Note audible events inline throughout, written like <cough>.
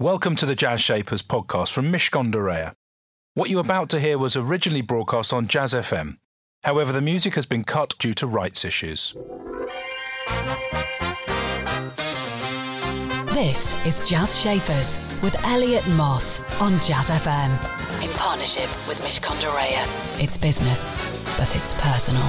Welcome to the Jazz Shapers podcast from Mishcon de Reya. What you're about to hear was originally broadcast on Jazz FM. However, the music has been cut due to rights issues. This is Jazz Shapers with Elliot Moss on Jazz FM in partnership with Mishcon de Reya. It's business, but it's personal.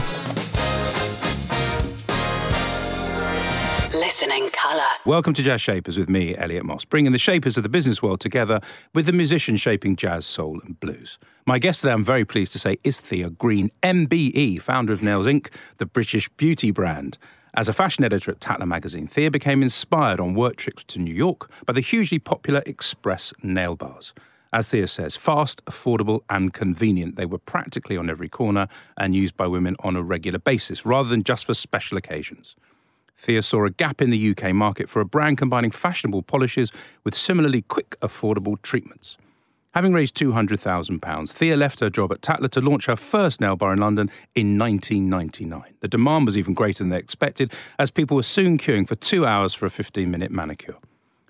Colour. Welcome to Jazz Shapers with me, Elliot Moss, bringing the shapers of the business world together with the musicians shaping jazz, soul, and blues. My guest today, I'm very pleased to say, is Thea Green, MBE, founder of Nails Inc., the British beauty brand. As a fashion editor at Tatler magazine, Thea became inspired on work trips to New York by the hugely popular Express nail bars. As Thea says, fast, affordable, and convenient, they were practically on every corner and used by women on a regular basis rather than just for special occasions. Thea saw a gap in the UK market for a brand combining fashionable polishes with similarly quick, affordable treatments. Having raised £200,000, Thea left her job at Tatler to launch her first nail bar in London in 1999. The demand was even greater than they expected, as people were soon queuing for two hours for a 15 minute manicure.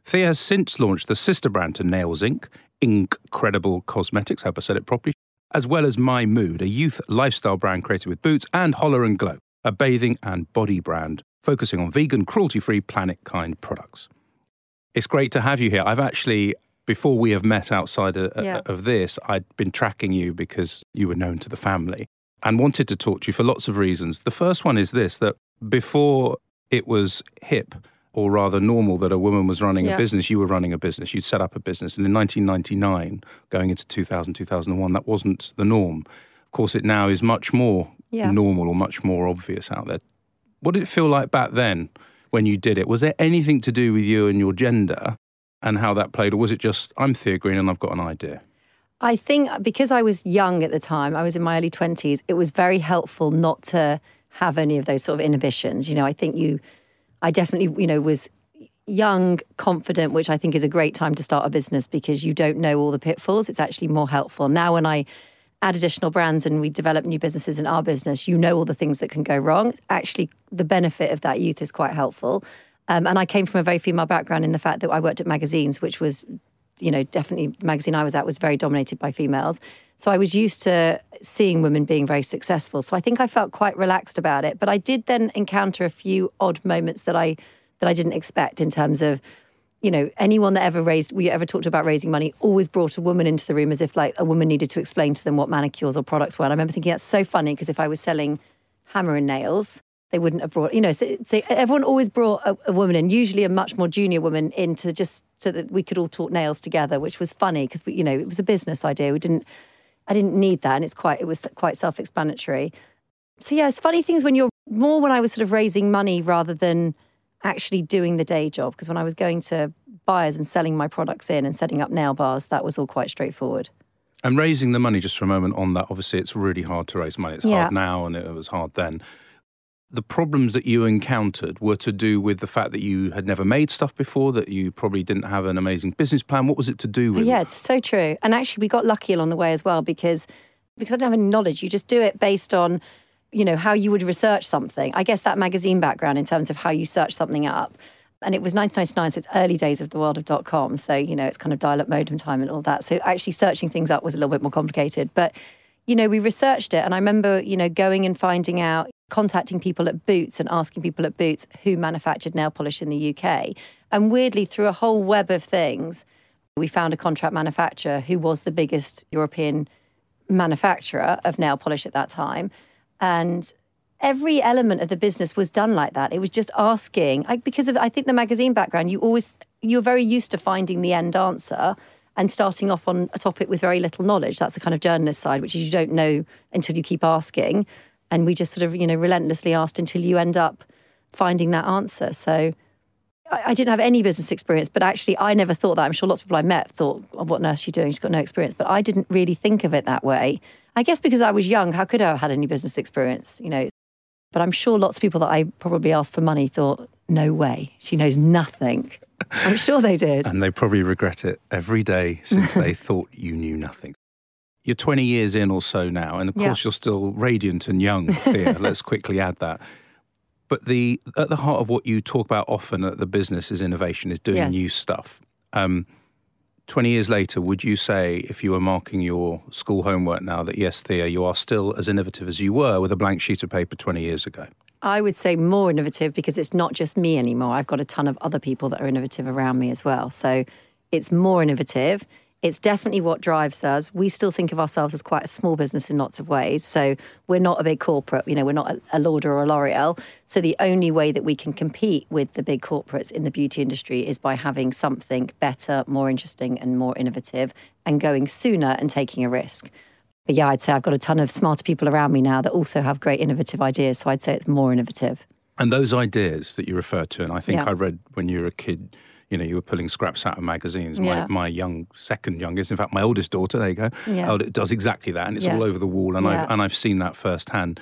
Thea has since launched the sister brand to Nails Inc., Incredible Cosmetics, hope I said it properly, as well as My Mood, a youth lifestyle brand created with boots, and Holler and Glow, a bathing and body brand focusing on vegan, cruelty free, planet kind products. It's great to have you here. I've actually, before we have met outside of, Yeah. of this, I'd been tracking you because you were known to the family and wanted to talk to you for lots of reasons. The first one is this that before it was hip, or rather normal, that a woman was running a business, you were running a business, you'd set up a business. And in 1999, going into 2000, 2001, that wasn't the norm. Of course, it now is much more Yeah. normal or much more obvious out there. What did it feel like back then when you did it? Was there anything to do with you and your gender and how that played, or was it just I'm Thea Green and I've got an idea? I think uh, because I was young at the time, I was in my early 20s, it was very helpful not to have any of those sort of inhibitions. You know, I think you, I definitely, you know, was young, confident, which I think is a great time to start a business because you don't know all the pitfalls. It's actually more helpful. Now, when I add additional brands and we develop new businesses in our business, you know all the things that can go wrong. Actually, the benefit of that youth is quite helpful. Um, and I came from a very female background in the fact that I worked at magazines, which was you know, definitely the magazine I was at was very dominated by females. So I was used to seeing women being very successful. So I think I felt quite relaxed about it. But I did then encounter a few odd moments that I that I didn't expect in terms of, you know, anyone that ever raised we ever talked about raising money always brought a woman into the room as if like a woman needed to explain to them what manicures or products were. And I remember thinking that's so funny because if I was selling hammer and nails, they wouldn't have brought, you know, so, so everyone always brought a, a woman in, usually a much more junior woman in to just so that we could all talk nails together, which was funny because, you know, it was a business idea. We didn't, I didn't need that. And it's quite, it was quite self explanatory. So, yeah, it's funny things when you're more when I was sort of raising money rather than actually doing the day job. Because when I was going to buyers and selling my products in and setting up nail bars, that was all quite straightforward. And raising the money, just for a moment on that, obviously it's really hard to raise money. It's Yeah. hard now and it was hard then. The problems that you encountered were to do with the fact that you had never made stuff before, that you probably didn't have an amazing business plan. What was it to do with? Yeah, it's so true. And actually, we got lucky along the way as well because because I don't have any knowledge. You just do it based on, you know, how you would research something. I guess that magazine background in terms of how you search something up. And it was 1999, so it's early days of the world of dot com. So you know, it's kind of dial-up modem time and all that. So actually, searching things up was a little bit more complicated. But you know, we researched it, and I remember, you know, going and finding out, contacting people at Boots and asking people at Boots who manufactured nail polish in the UK. And weirdly, through a whole web of things, we found a contract manufacturer who was the biggest European manufacturer of nail polish at that time. And every element of the business was done like that. It was just asking, I, because of I think the magazine background, you always you're very used to finding the end answer and starting off on a topic with very little knowledge. That's the kind of journalist side, which is you don't know until you keep asking. And we just sort of, you know, relentlessly asked until you end up finding that answer. So I, didn't have any business experience, but actually, I never thought that. I'm sure lots of people I met thought, oh, "What on earth is she doing? She's got no experience." But I didn't really think of it that way. I guess because I was young, how could I have had any business experience? You know. But I'm sure lots of people that I probably asked for money thought, "No way, she knows nothing." I'm sure they did. And they probably regret it every day since they <laughs> thought you knew nothing. You're 20 years in or so now, and of Yeah. course you're still radiant and young, Thea. <laughs> Let's quickly add that. But the at the heart of what you talk about often at the business is innovation, is doing Yes. new stuff. Um, 20 years later, would you say, if you were marking your school homework now, that yes, Thea, you are still as innovative as you were with a blank sheet of paper 20 years ago? I would say more innovative because it's not just me anymore. I've got a ton of other people that are innovative around me as well. So it's more innovative. It's definitely what drives us. We still think of ourselves as quite a small business in lots of ways. So we're not a big corporate, you know, we're not a, Lauder or a L'Oreal. So the only way that we can compete with the big corporates in the beauty industry is by having something better, more interesting, and more innovative and going sooner and taking a risk. But yeah, I'd say I've got a ton of smarter people around me now that also have great innovative ideas. So I'd say it's more innovative. And those ideas that you refer to, and I think Yeah. I read when you were a kid, you know, you were pulling scraps out of magazines. Yeah. My, my young, second youngest, in fact, my oldest daughter, there you go, Yeah. oh, it does exactly that. And it's Yeah. all over the wall. And. I've, and I've seen that firsthand.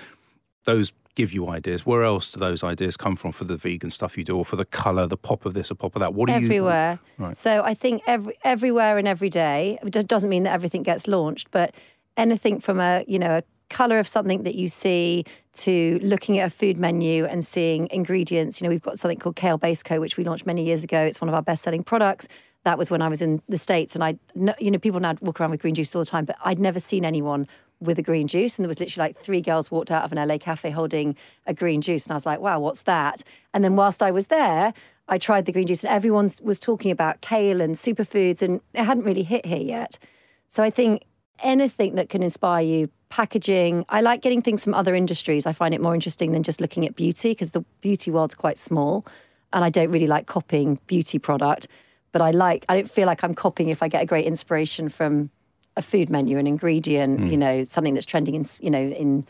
Those give you ideas. Where else do those ideas come from for the vegan stuff you do or for the colour, the pop of this, or pop of that? What do you everywhere. Right. So I think every, everywhere and every day. It doesn't mean that everything gets launched, but anything from a you know a color of something that you see to looking at a food menu and seeing ingredients. You know, we've got something called Kale Base Co, which we launched many years ago. It's one of our best-selling products. That was when I was in the states, and I, you know, people now walk around with green juice all the time, but I'd never seen anyone with a green juice. And there was literally like three girls walked out of an LA cafe holding a green juice, and I was like, wow, what's that? And then whilst I was there, I tried the green juice, and everyone was talking about kale and superfoods, and it hadn't really hit here yet. So I think anything that can inspire you, packaging. I like getting things from other industries. I find it more interesting than just looking at beauty because the beauty world's quite small, and I don't really like copying beauty product. But I like. I don't feel like I'm copying if I get a great inspiration from a food menu, an ingredient, mm. you know, something that's trending in, you know, in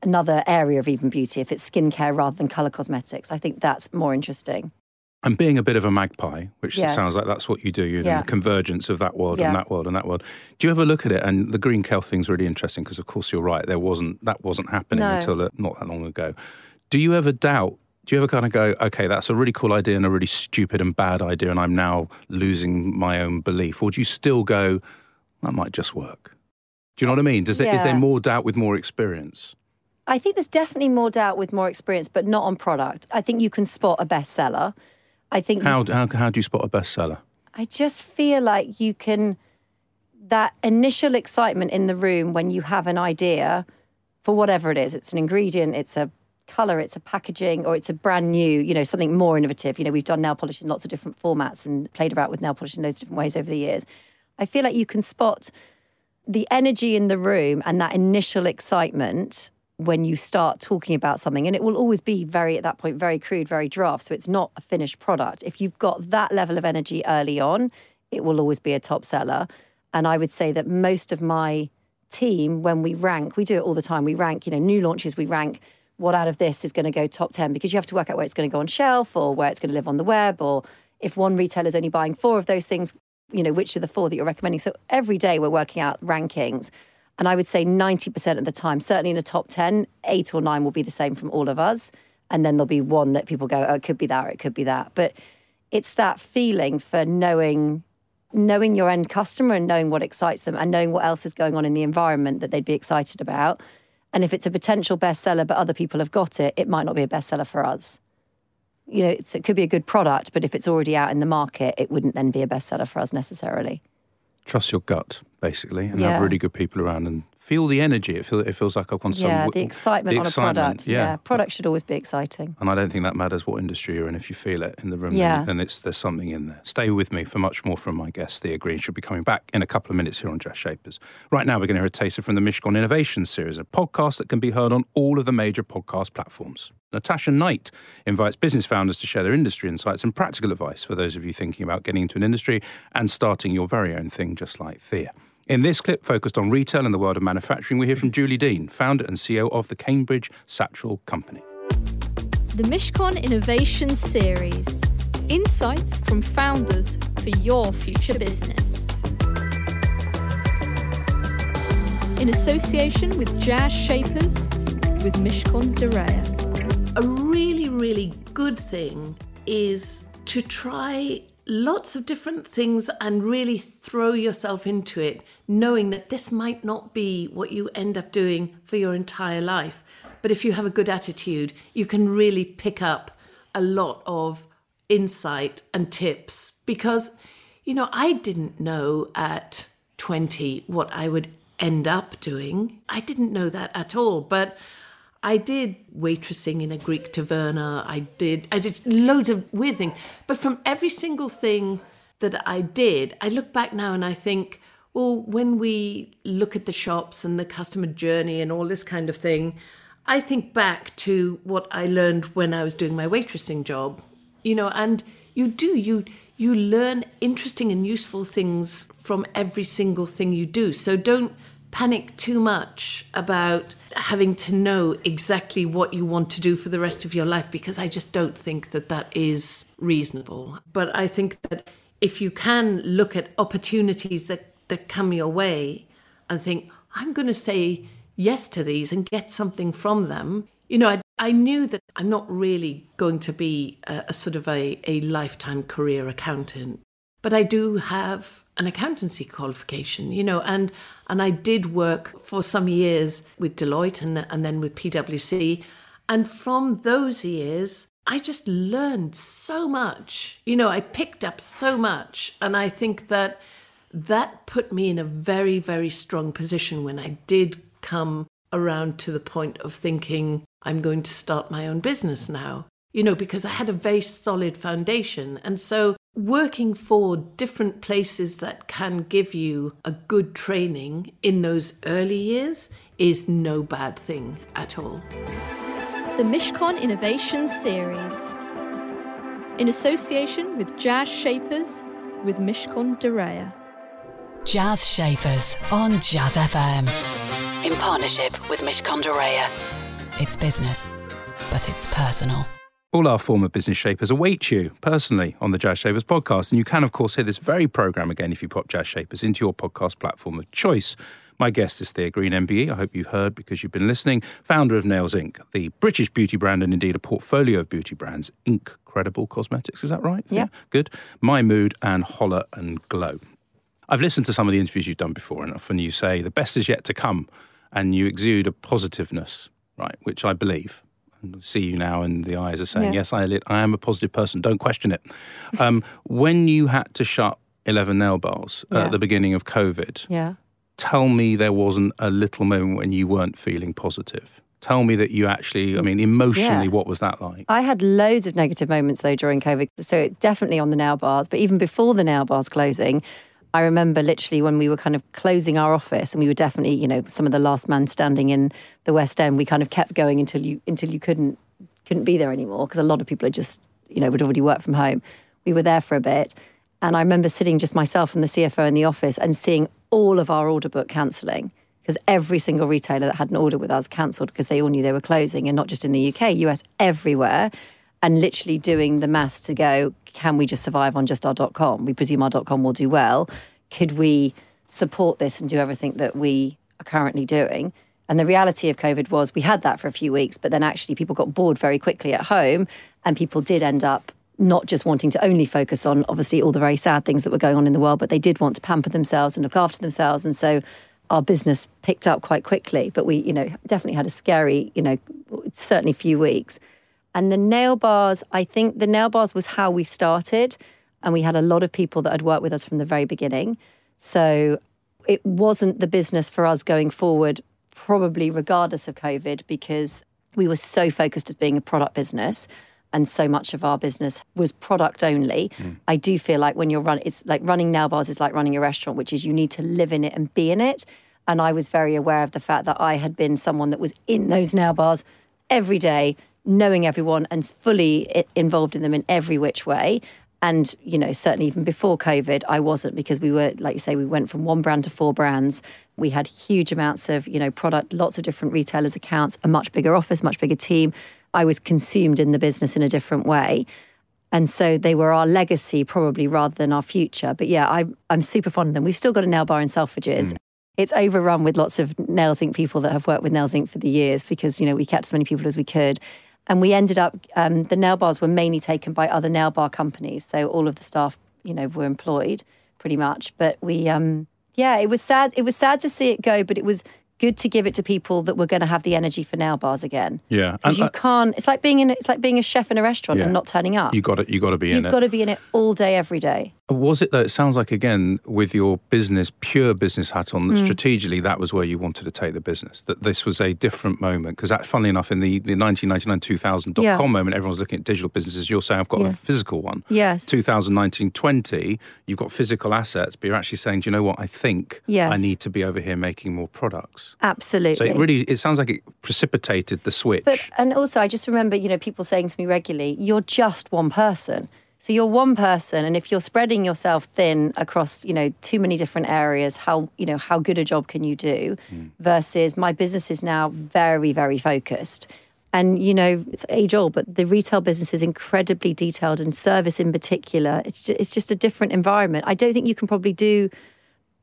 another area of even beauty. If it's skincare rather than color cosmetics, I think that's more interesting. And being a bit of a magpie, which Yes. sounds like that's what you do, you know, Yeah. the convergence of that world Yeah. and that world and that world. Do you ever look at it? And the green kale thing's really interesting because, of course, you're right. There wasn't that wasn't happening No. until uh, not that long ago. Do you ever doubt? Do you ever kind of go, okay, that's a really cool idea and a really stupid and bad idea, and I'm now losing my own belief? Or do you still go, that might just work? Do you know what I mean? Does is there Yeah. more doubt with more experience? I think there's definitely more doubt with more experience, but not on product. I think you can spot a bestseller. I think How, how, how do you spot a bestseller? I just feel like you can that initial excitement in the room when you have an idea for whatever it is. It's an ingredient, it's a color, it's a packaging, or it's a brand new, you know, something more innovative. You know, we've done nail polish in lots of different formats and played about with nail polish in loads of different ways over the years. I feel like you can spot the energy in the room and that initial excitement when you start talking about something and it will always be very at that point very crude very draft so it's not a finished product. If you've got that level of energy early on it will always be a top seller. And i would say that most of my team when we rank we do it all the time. We rank you know new launches we rank what out of this is going to go top 10 because you have to work out where it's going to go on shelf or where it's going to live on the web or if one retailer's only buying four of those things you know which are the four that you're recommending. So every day we're working out rankings and I would say 90% of the time, certainly in a top 10, eight or nine will be the same from all of us. And then there'll be one that people go, oh, it could be that it could be that. But it's that feeling for knowing knowing your end customer and knowing what excites them and knowing what else is going on in the environment that they'd be excited about. And if it's a potential bestseller, but other people have got it, it might not be a bestseller for us. You know, it could be a good product, but if it's already out in the market, it wouldn't then be a bestseller for us necessarily. Trust your gut, basically, and Yeah. have really good people around and feel the energy. It, feel, it feels like I've on some. yeah, the excitement the on excitement, a product. yeah. product should always be exciting. And I don't think that matters what industry you're in. If you feel it in the room, Yeah. then, then it's there's something in there. Stay with me for much more from my guest, Thea Green. She'll be coming back in a couple of minutes here on Jazz Shapers. Right now, we're going to hear a taster from the Mishcon Innovation Series, a podcast that can be heard on all of the major podcast platforms. Natasha Knight invites business founders to share their industry insights and practical advice for those of you thinking about getting into an industry and starting your very own thing, just like Thea. In this clip, focused on retail and the world of manufacturing, we hear from Julie Dean, founder and CEO of the Cambridge Satchel Company. The Mishcon Innovation Series Insights from founders for your future business. In association with Jazz Shapers with Mishcon de Reya. A really, really good thing is to try lots of different things and really throw yourself into it, knowing that this might not be what you end up doing for your entire life. But if you have a good attitude, you can really pick up a lot of insight and tips because you know, I didn't know at 20 what I would end up doing. I didn't know that at all. But I did waitressing in a Greek taverna. I did I did loads of weird things. But from every single thing that I did, I look back now and I think, well, when we look at the shops and the customer journey and all this kind of thing, I think back to what I learned when I was doing my waitressing job. You know, and you do you you learn interesting and useful things from every single thing you do. So don't panic too much about having to know exactly what you want to do for the rest of your life because I just don't think that that is reasonable. But I think that if you can look at opportunities that, that come your way and think, I'm going to say yes to these and get something from them, you know, I, I knew that I'm not really going to be a, a sort of a, a lifetime career accountant, but I do have an accountancy qualification, you know, and and I did work for some years with Deloitte and and then with PwC, and from those years I just learned so much. You know, I picked up so much, and I think that that put me in a very very strong position when I did come around to the point of thinking I'm going to start my own business now. You know, because I had a very solid foundation. And so working for different places that can give you a good training in those early years is no bad thing at all. The Mishcon Innovation Series, in association with Jazz Shapers with Mishcon de Reya. Jazz Shapers on Jazz FM. In partnership with Mishcon de Reya. It's business, but it's personal. All our former business shapers await you personally on the Jazz Shapers podcast. And you can, of course, hear this very program again if you pop Jazz Shapers into your podcast platform of choice. My guest is Thea Green, MBE. I hope you've heard because you've been listening. Founder of Nails Inc., the British beauty brand and indeed a portfolio of beauty brands. Incredible Cosmetics, is that right? Yeah. Good. My Mood and Holler and Glow. I've listened to some of the interviews you've done before, and often you say the best is yet to come, and you exude a positiveness, right, which I believe see you now and the eyes are saying, Yeah. yes, I, I am a positive person. Don't question it. <laughs> Um, when you had to shut 11 nail bars Yeah. at the beginning of COVID, Yeah. tell me there wasn't a little moment when you weren't feeling positive. Tell me that you actually, I mean, emotionally, Yeah. what was that like? I had loads of negative moments though during COVID. So it definitely on the nail bars, but even before the nail bars closing, I remember literally when we were kind of closing our office and we were definitely, you know, some of the last man standing in the West End, we kind of kept going until you until you couldn't couldn't be there anymore because a lot of people had just, you know, would already work from home. We were there for a bit. And I remember sitting just myself and the CFO in the office and seeing all of our order book cancelling because every single retailer that had an order with us cancelled because they all knew they were closing and not just in the UK, US, everywhere. And literally doing the maths to go, can we just survive on just our dot com? We presume our dot com will do well. Could we support this and do everything that we are currently doing? And the reality of COVID was we had that for a few weeks, but then actually people got bored very quickly at home and people did end up not just wanting to only focus on obviously all the very sad things that were going on in the world, but they did want to pamper themselves and look after themselves. And so our business picked up quite quickly, but we, you know, definitely had a scary, you know, certainly few weeks. And the nail bars, I think the nail bars was how we started. And we had a lot of people that had worked with us from the very beginning. So it wasn't the business for us going forward, probably regardless of COVID, because we were so focused as being a product business. And so much of our business was product only. Mm. I do feel like when you're running, it's like running nail bars is like running a restaurant, which is you need to live in it and be in it. And I was very aware of the fact that I had been someone that was in those nail bars every day, knowing everyone and fully involved in them in every which way. And, you know, certainly even before COVID, I wasn't because we were, like you say, we went from one brand to four brands. We had huge amounts of, you know, product, lots of different retailers' accounts, a much bigger office, much bigger team. I was consumed in the business in a different way. And so they were our legacy probably rather than our future. But yeah, I, I'm super fond of them. We've still got a nail bar in Selfridges. Mm. It's overrun with lots of Nails Inc. people that have worked with Nails Inc. for the years because, you know, we kept as many people as we could. And we ended up, um, the nail bars were mainly taken by other nail bar companies. So all of the staff, you know, were employed pretty much. But we, um, yeah, it was sad. It was sad to see it go, but it was good to give it to people that were going to have the energy for nail bars again. Yeah. Because you uh, can't. It's like being in. It's like being a chef in a restaurant Yeah. and not turning up. you got it. You got to be in You've it. got to be in it all day, every day. Was it though? It sounds like again with your business, pure business hat on, that mm. strategically that was where you wanted to take the business. That this was a different moment because, that, funnily enough, in the, the 1999 2000 dot Yeah. com moment, everyone's looking at digital businesses. You're saying I've got Yeah. a physical one. Yes. 2019 20, you've got physical assets, but you're actually saying, do you know what? I think Yes. I need to be over here making more products. Absolutely. So it really, it sounds like it precipitated the switch. But and also, I just remember, you know, people saying to me regularly, "You're just one person." So you're one person, and if you're spreading yourself thin across, you know, too many different areas, how you know how good a job can you do? Hmm. Versus my business is now very, very focused. And you know, it's age old, but the retail business is incredibly detailed, and service in particular, it's just, it's just a different environment. I don't think you can probably do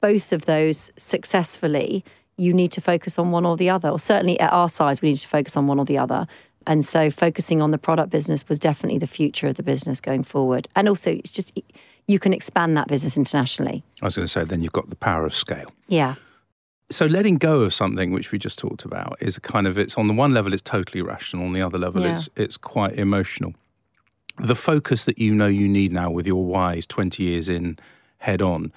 both of those successfully, you need to focus on one or the other. Or certainly at our size, we need to focus on one or the other. And so focusing on the product business was definitely the future of the business going forward. And also, it's just you can expand that business internationally. I was going to say, then you've got the power of scale. Yeah. So letting go of something which we just talked about is a kind of it's on the one level it's totally rational, on the other level Yeah. it's it's quite emotional. The focus that you know you need now with your wise 20 years in head on.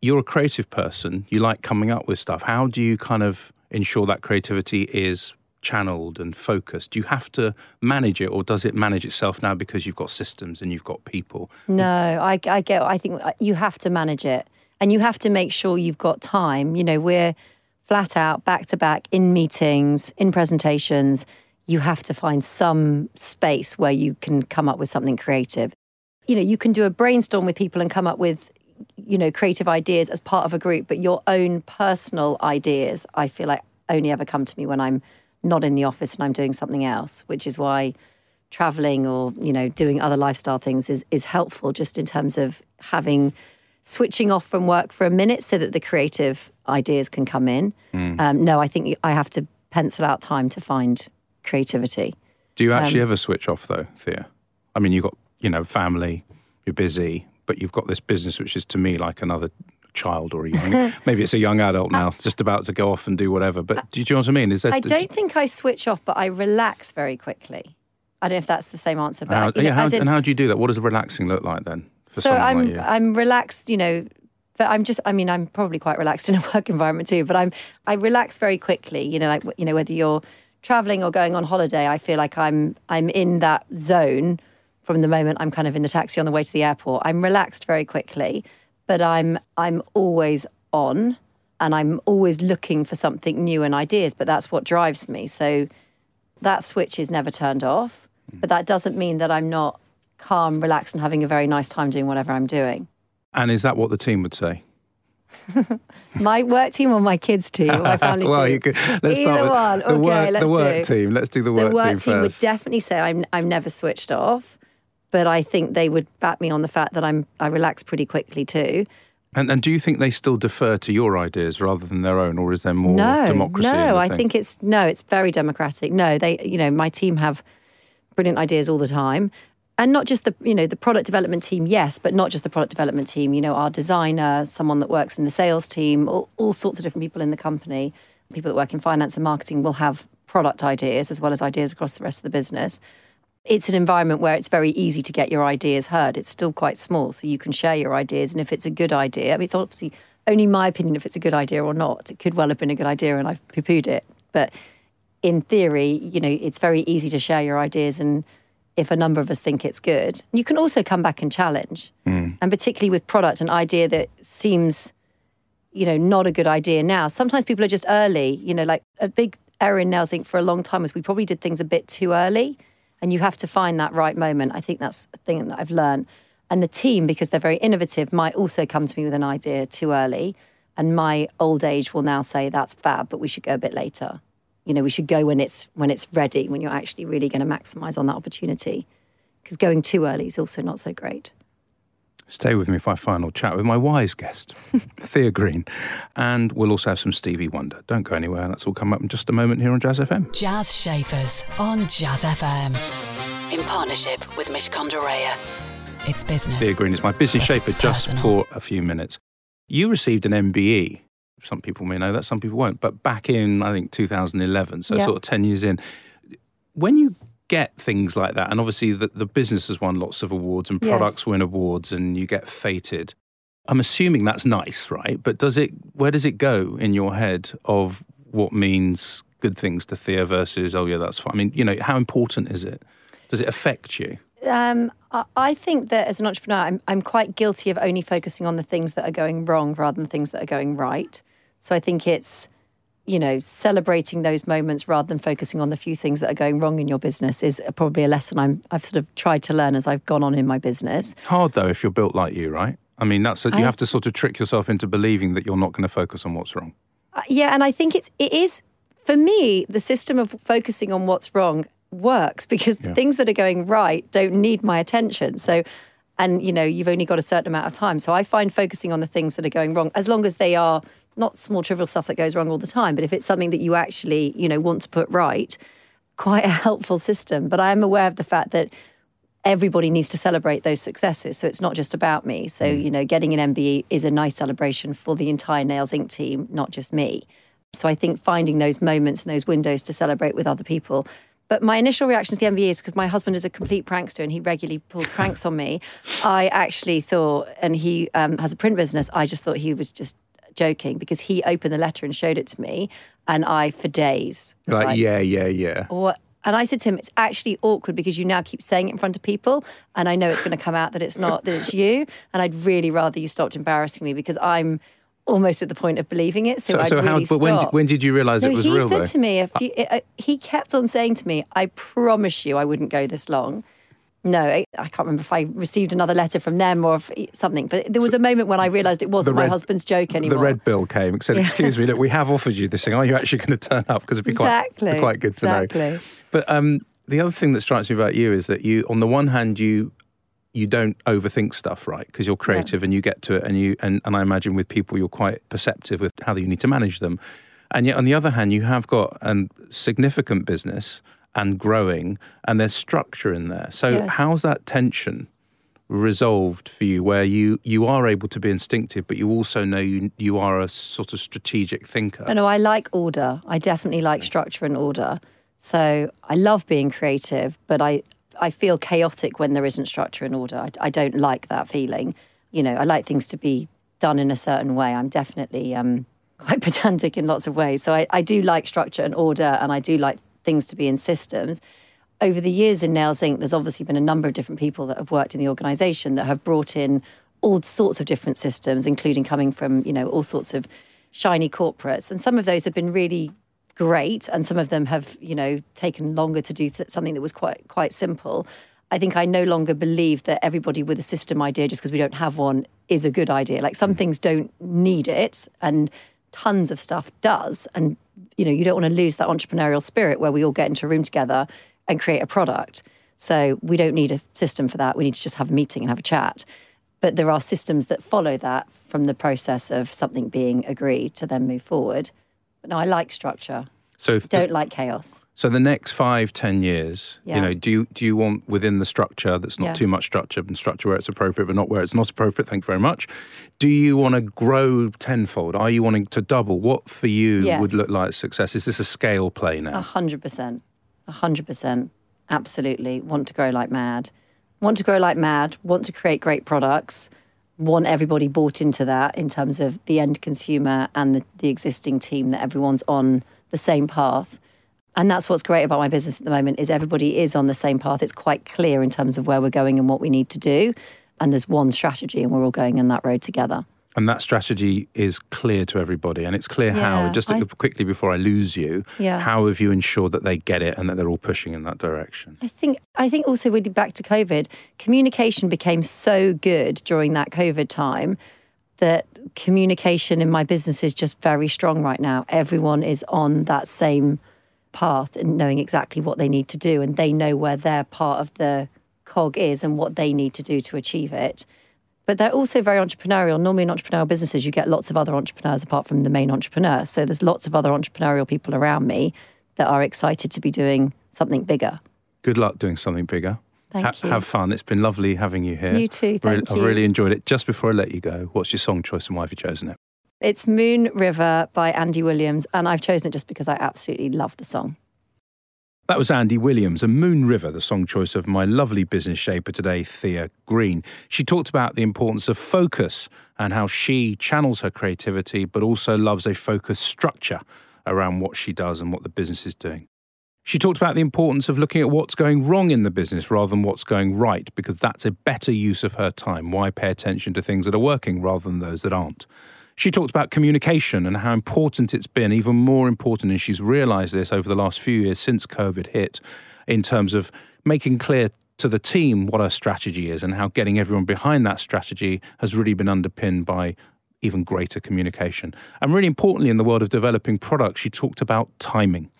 You're a creative person, you like coming up with stuff. How do you kind of ensure that creativity is channeled and focused? Do you have to manage it or does it manage itself now because you've got systems and you've got people? No, I, I get. I think uh, you have to manage it, and you have to make sure you've got time. You know, we're flat out, back to back, in meetings, in presentations. You have to find some space where you can come up with something creative. You know, you can do a brainstorm with people and come up with, you know, creative ideas as part of a group, but your own personal ideas, I feel like, only ever come to me when I'm not in the office and I'm doing something else, which is why traveling or you know doing other lifestyle things is is helpful just in terms of having switching off from work for a minute so that the creative ideas can come in. Um, no, I think I have to pencil out time to find creativity. Do you actually Um, ever switch off though, Thea? I mean, you've got, you know, family, you're busy, but you've got this business which is to me like another child or a young, <laughs> maybe it's a young adult now, uh, just about to go off and do whatever. But do you know what I mean? Is that I don't think I switch off, but I relax very quickly. I don't know if that's the same answer, but How, you know, yeah, how, in- and how do you do that? What does relaxing look like then for so someone I'm like you? I'm relaxed, you know. But I'm just, I mean, I'm probably quite relaxed <laughs> in a work environment too. But I'm, I relax very quickly. You know, like you know, whether you're traveling or going on holiday, I feel like I'm, I'm in that zone from the moment I'm kind of in the taxi on the way to the airport. I'm relaxed very quickly, but I'm, I'm always on, and I'm always looking for something new and ideas. But that's what drives me. So that switch is never turned off. Hmm. But that doesn't mean that I'm not calm, relaxed, and having a very nice time doing whatever I'm doing. and is that what the team would say? <laughs> My work team or my kids team my <laughs> family well, team? you could, let's Either start with one. the okay, work, let's the work do. team. Let's do the work, team the work team team would definitely say I'm I'm never switched off, but I think they would back me on the fact that I'm I relax pretty quickly too. and, and do you think they still defer to your ideas rather than their own, or is there more no, democracy? no, I think it's no, it's very democratic. No, they, you know, my team have brilliant ideas all the time, and not just the, you know, the product development team, yes, but not just the product development team. You know, our designer, someone that works in the sales team, all, all sorts of different people in the company, people that work in finance and marketing will have product ideas as well as ideas across the rest of the business. It's an environment where it's very easy to get your ideas heard. It's still quite small, so you can share your ideas. And if it's a good idea, I mean, it's obviously only my opinion if it's a good idea or not. It could well have been a good idea and I've poo pooed it. But in theory, you know, it's very easy to share your ideas. And if a number of us think it's good, you can also come back and challenge. Hmm. And particularly with product, an idea that seems you know, not a good idea now. Sometimes people are just early. You know, like a big error in Nails Inc. for a long time was we probably did things a bit too early, and you have to find that right moment. I think that's a thing that I've learned. And the team, because they're very innovative, might also come to me with an idea too early, and my old age will now say that's fab, but we should go a bit later. You know, we should go when it's when it's ready, when you're actually really going to maximise on that opportunity. Because going too early is also not so great. Stay with me for my final chat with my wise guest, <laughs> Thea Green. And we'll also have some Stevie Wonder. Don't go anywhere. That's all come up in just a moment here on Jazz FM. Jazz Shapers on Jazz FM. In partnership with Mishcon de It's business. Thea Green is my business but shaper just for a few minutes. You received an MBE. Some people may know that, some people won't. But back in, I think, 2011, so Yeah. sort of 10 years in, when you get things like that, and obviously the, the business has won lots of awards and Yes. products win awards, and you get feted. I'm assuming that's nice, right? But does it? Where does it go in your head of what means good things to Thea versus oh yeah, that's fine? I mean, you know, how important is it? Does it affect you? Um, I, I think that as an entrepreneur, I'm, I'm quite guilty of only focusing on the things that are going wrong rather than things that are going right. So I think it's, you know, celebrating those moments rather than focusing on the few things that are going wrong in your business is probably a lesson I'm, I've sort of tried to learn as I've gone on in my business. Hard though if you're built like you, right? I mean, that's a, you I- have to sort of trick yourself into believing that you're not going to focus on what's wrong. Uh, yeah, and I think it's it is for me the system of focusing on what's wrong works because the Yeah. things that are going right don't need my attention. So and you know, you've only got a certain amount of time. So I find focusing on the things that are going wrong as long as they are not small trivial stuff that goes wrong all the time, but if it's something that you actually, you know, want to put right, quite a helpful system. But I am aware of the fact that everybody needs to celebrate those successes. So it's not just about me. So, you know, getting an MBE is a nice celebration for the entire Nails Inc. team, not just me. So I think finding those moments and those windows to celebrate with other people. But my initial reaction to the MBE is because my husband is a complete prankster and he regularly pulls pranks on me. <laughs> I actually thought, and he um, has a print business, I just thought he was just joking because he opened the letter and showed it to me. And I, for days, was Like, yeah, yeah, yeah. what? And I said to him, it's actually awkward because you now keep saying it in front of people, and I know it's going to come out that it's not, that it's you. And I'd really rather you stopped embarrassing me because I'm almost at the point of believing it. So, So, so how? But when stop. when did you realise No, it was he real said though? to me, a few, uh, he kept on saying to me, I promise you I wouldn't go this long. No, I, I can't remember if I received another letter from them or if something, but there was a moment when I realised it wasn't my red- husband's joke anymore. The red bill came and said, "Excuse me, look, we have offered you this thing. Are you actually going to turn up? Because it'd be quite, Exactly, be quite good to know." exactly. But um, the other thing that strikes me about you is that you, on the one hand, you you don't overthink stuff, right? Because you're creative and you get to it, and you and, and I imagine with people you're quite perceptive with how you need to manage them. And yet, on the other hand, you have got a significant business and growing, and there's structure in there. So, Yes. how's that tension resolved for you, where you you are able to be instinctive, but you also know you you are a sort of strategic thinker? No, no, I like order. I definitely like structure and order. So I love being creative, but I I feel chaotic when there isn't structure and order. I, I don't like that feeling. You know, I like things to be done in a certain way. I'm definitely um, <laughs> quite pedantic in lots of ways. So I, I do like structure and order, and I do like things to be in systems. Over the years in Nails Inc., there's obviously been a number of different people that have worked in the organisation that have brought in all sorts of different systems, including coming from you know all sorts of shiny corporates, and some of those have been really great, and some of them have you know taken longer to do th- something that was quite quite simple. I think I no longer believe that everybody with a system idea, just because we don't have one, is a good idea. Like some mm. things don't need it, and tons of stuff does. And you know, you don't want to lose that entrepreneurial spirit where we all get into a room together and create a product. So we don't need a system for that. We need to just have a meeting and have a chat. But there are systems that follow that from the process of something being agreed to then move forward. But no, I like structure. so, if, Don't like chaos. So the next five, ten years, you know, do you do you want within the structure that's not Yeah. too much structure, and structure where it's appropriate, but not where it's not appropriate? Thank you very much. Do you want to grow tenfold? Are you wanting to double? What for you Yes. would look like success? Is this a scale play now? A hundred percent. A hundred percent. Absolutely. Want to grow like mad. Want to grow like mad. Want to create great products. Want everybody bought into that in terms of the end consumer and the, the existing team that everyone's on the same path. And that's what's great about my business at the moment is everybody is on the same path. It's quite clear in terms of where we're going and what we need to do. And there's one strategy and we're all going in that road together. And that strategy is clear to everybody, and it's clear how. Just I- quickly before I lose you, Yeah. how have you ensured that they get it and that they're all pushing in that direction? I think I think also really back to COVID, communication became so good during that COVID time that communication in my business is just very strong right now. Everyone is on that same path and knowing exactly what they need to do and they know where their part of the cog is and what they need to do to achieve it. But they're also very entrepreneurial. Normally in entrepreneurial businesses you get lots of other entrepreneurs apart from the main entrepreneur. So there's lots of other entrepreneurial people around me that are excited to be doing something bigger. Good luck doing something bigger. Thank you. Have fun. It's been lovely having you here. You too, thank I've really enjoyed it. Just before I let you go, what's your song choice and why have you chosen it? It's Moon River by Andy Williams, and I've chosen it just because I absolutely love the song. That was Andy Williams and Moon River, the song choice of my lovely business shaper today, Thea Green. She talked about the importance of focus and how she channels her creativity, but also loves a focused structure around what she does and what the business is doing. She talked about the importance of looking at what's going wrong in the business rather than what's going right, because that's a better use of her time. Why pay attention to things that are working rather than those that aren't? She talked about communication and how important it's been, even more important, and she's realised this over the last few years since COVID hit, in terms of making clear to the team what her strategy is and how getting everyone behind that strategy has really been underpinned by even greater communication. And really importantly, in the world of developing products, she talked about timing.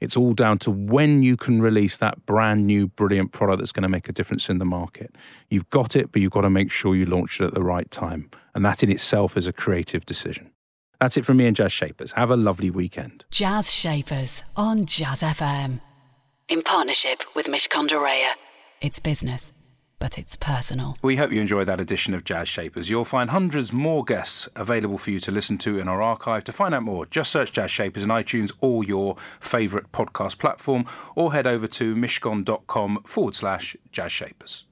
It's all down to when you can release that brand new, brilliant product that's going to make a difference in the market. You've got it, but you've got to make sure you launch it at the right time. And that in itself is a creative decision. That's it from me and Jazz Shapers. Have a lovely weekend. Jazz Shapers on Jazz FM. In partnership with Mishcon de Reya. It's business but it's personal. We hope you enjoyed that edition of Jazz Shapers. You'll find hundreds more guests available for you to listen to in our archive. To find out more, just search Jazz Shapers in iTunes or your favourite podcast platform, or head over to mishcon.com forward slash Jazz Shapers.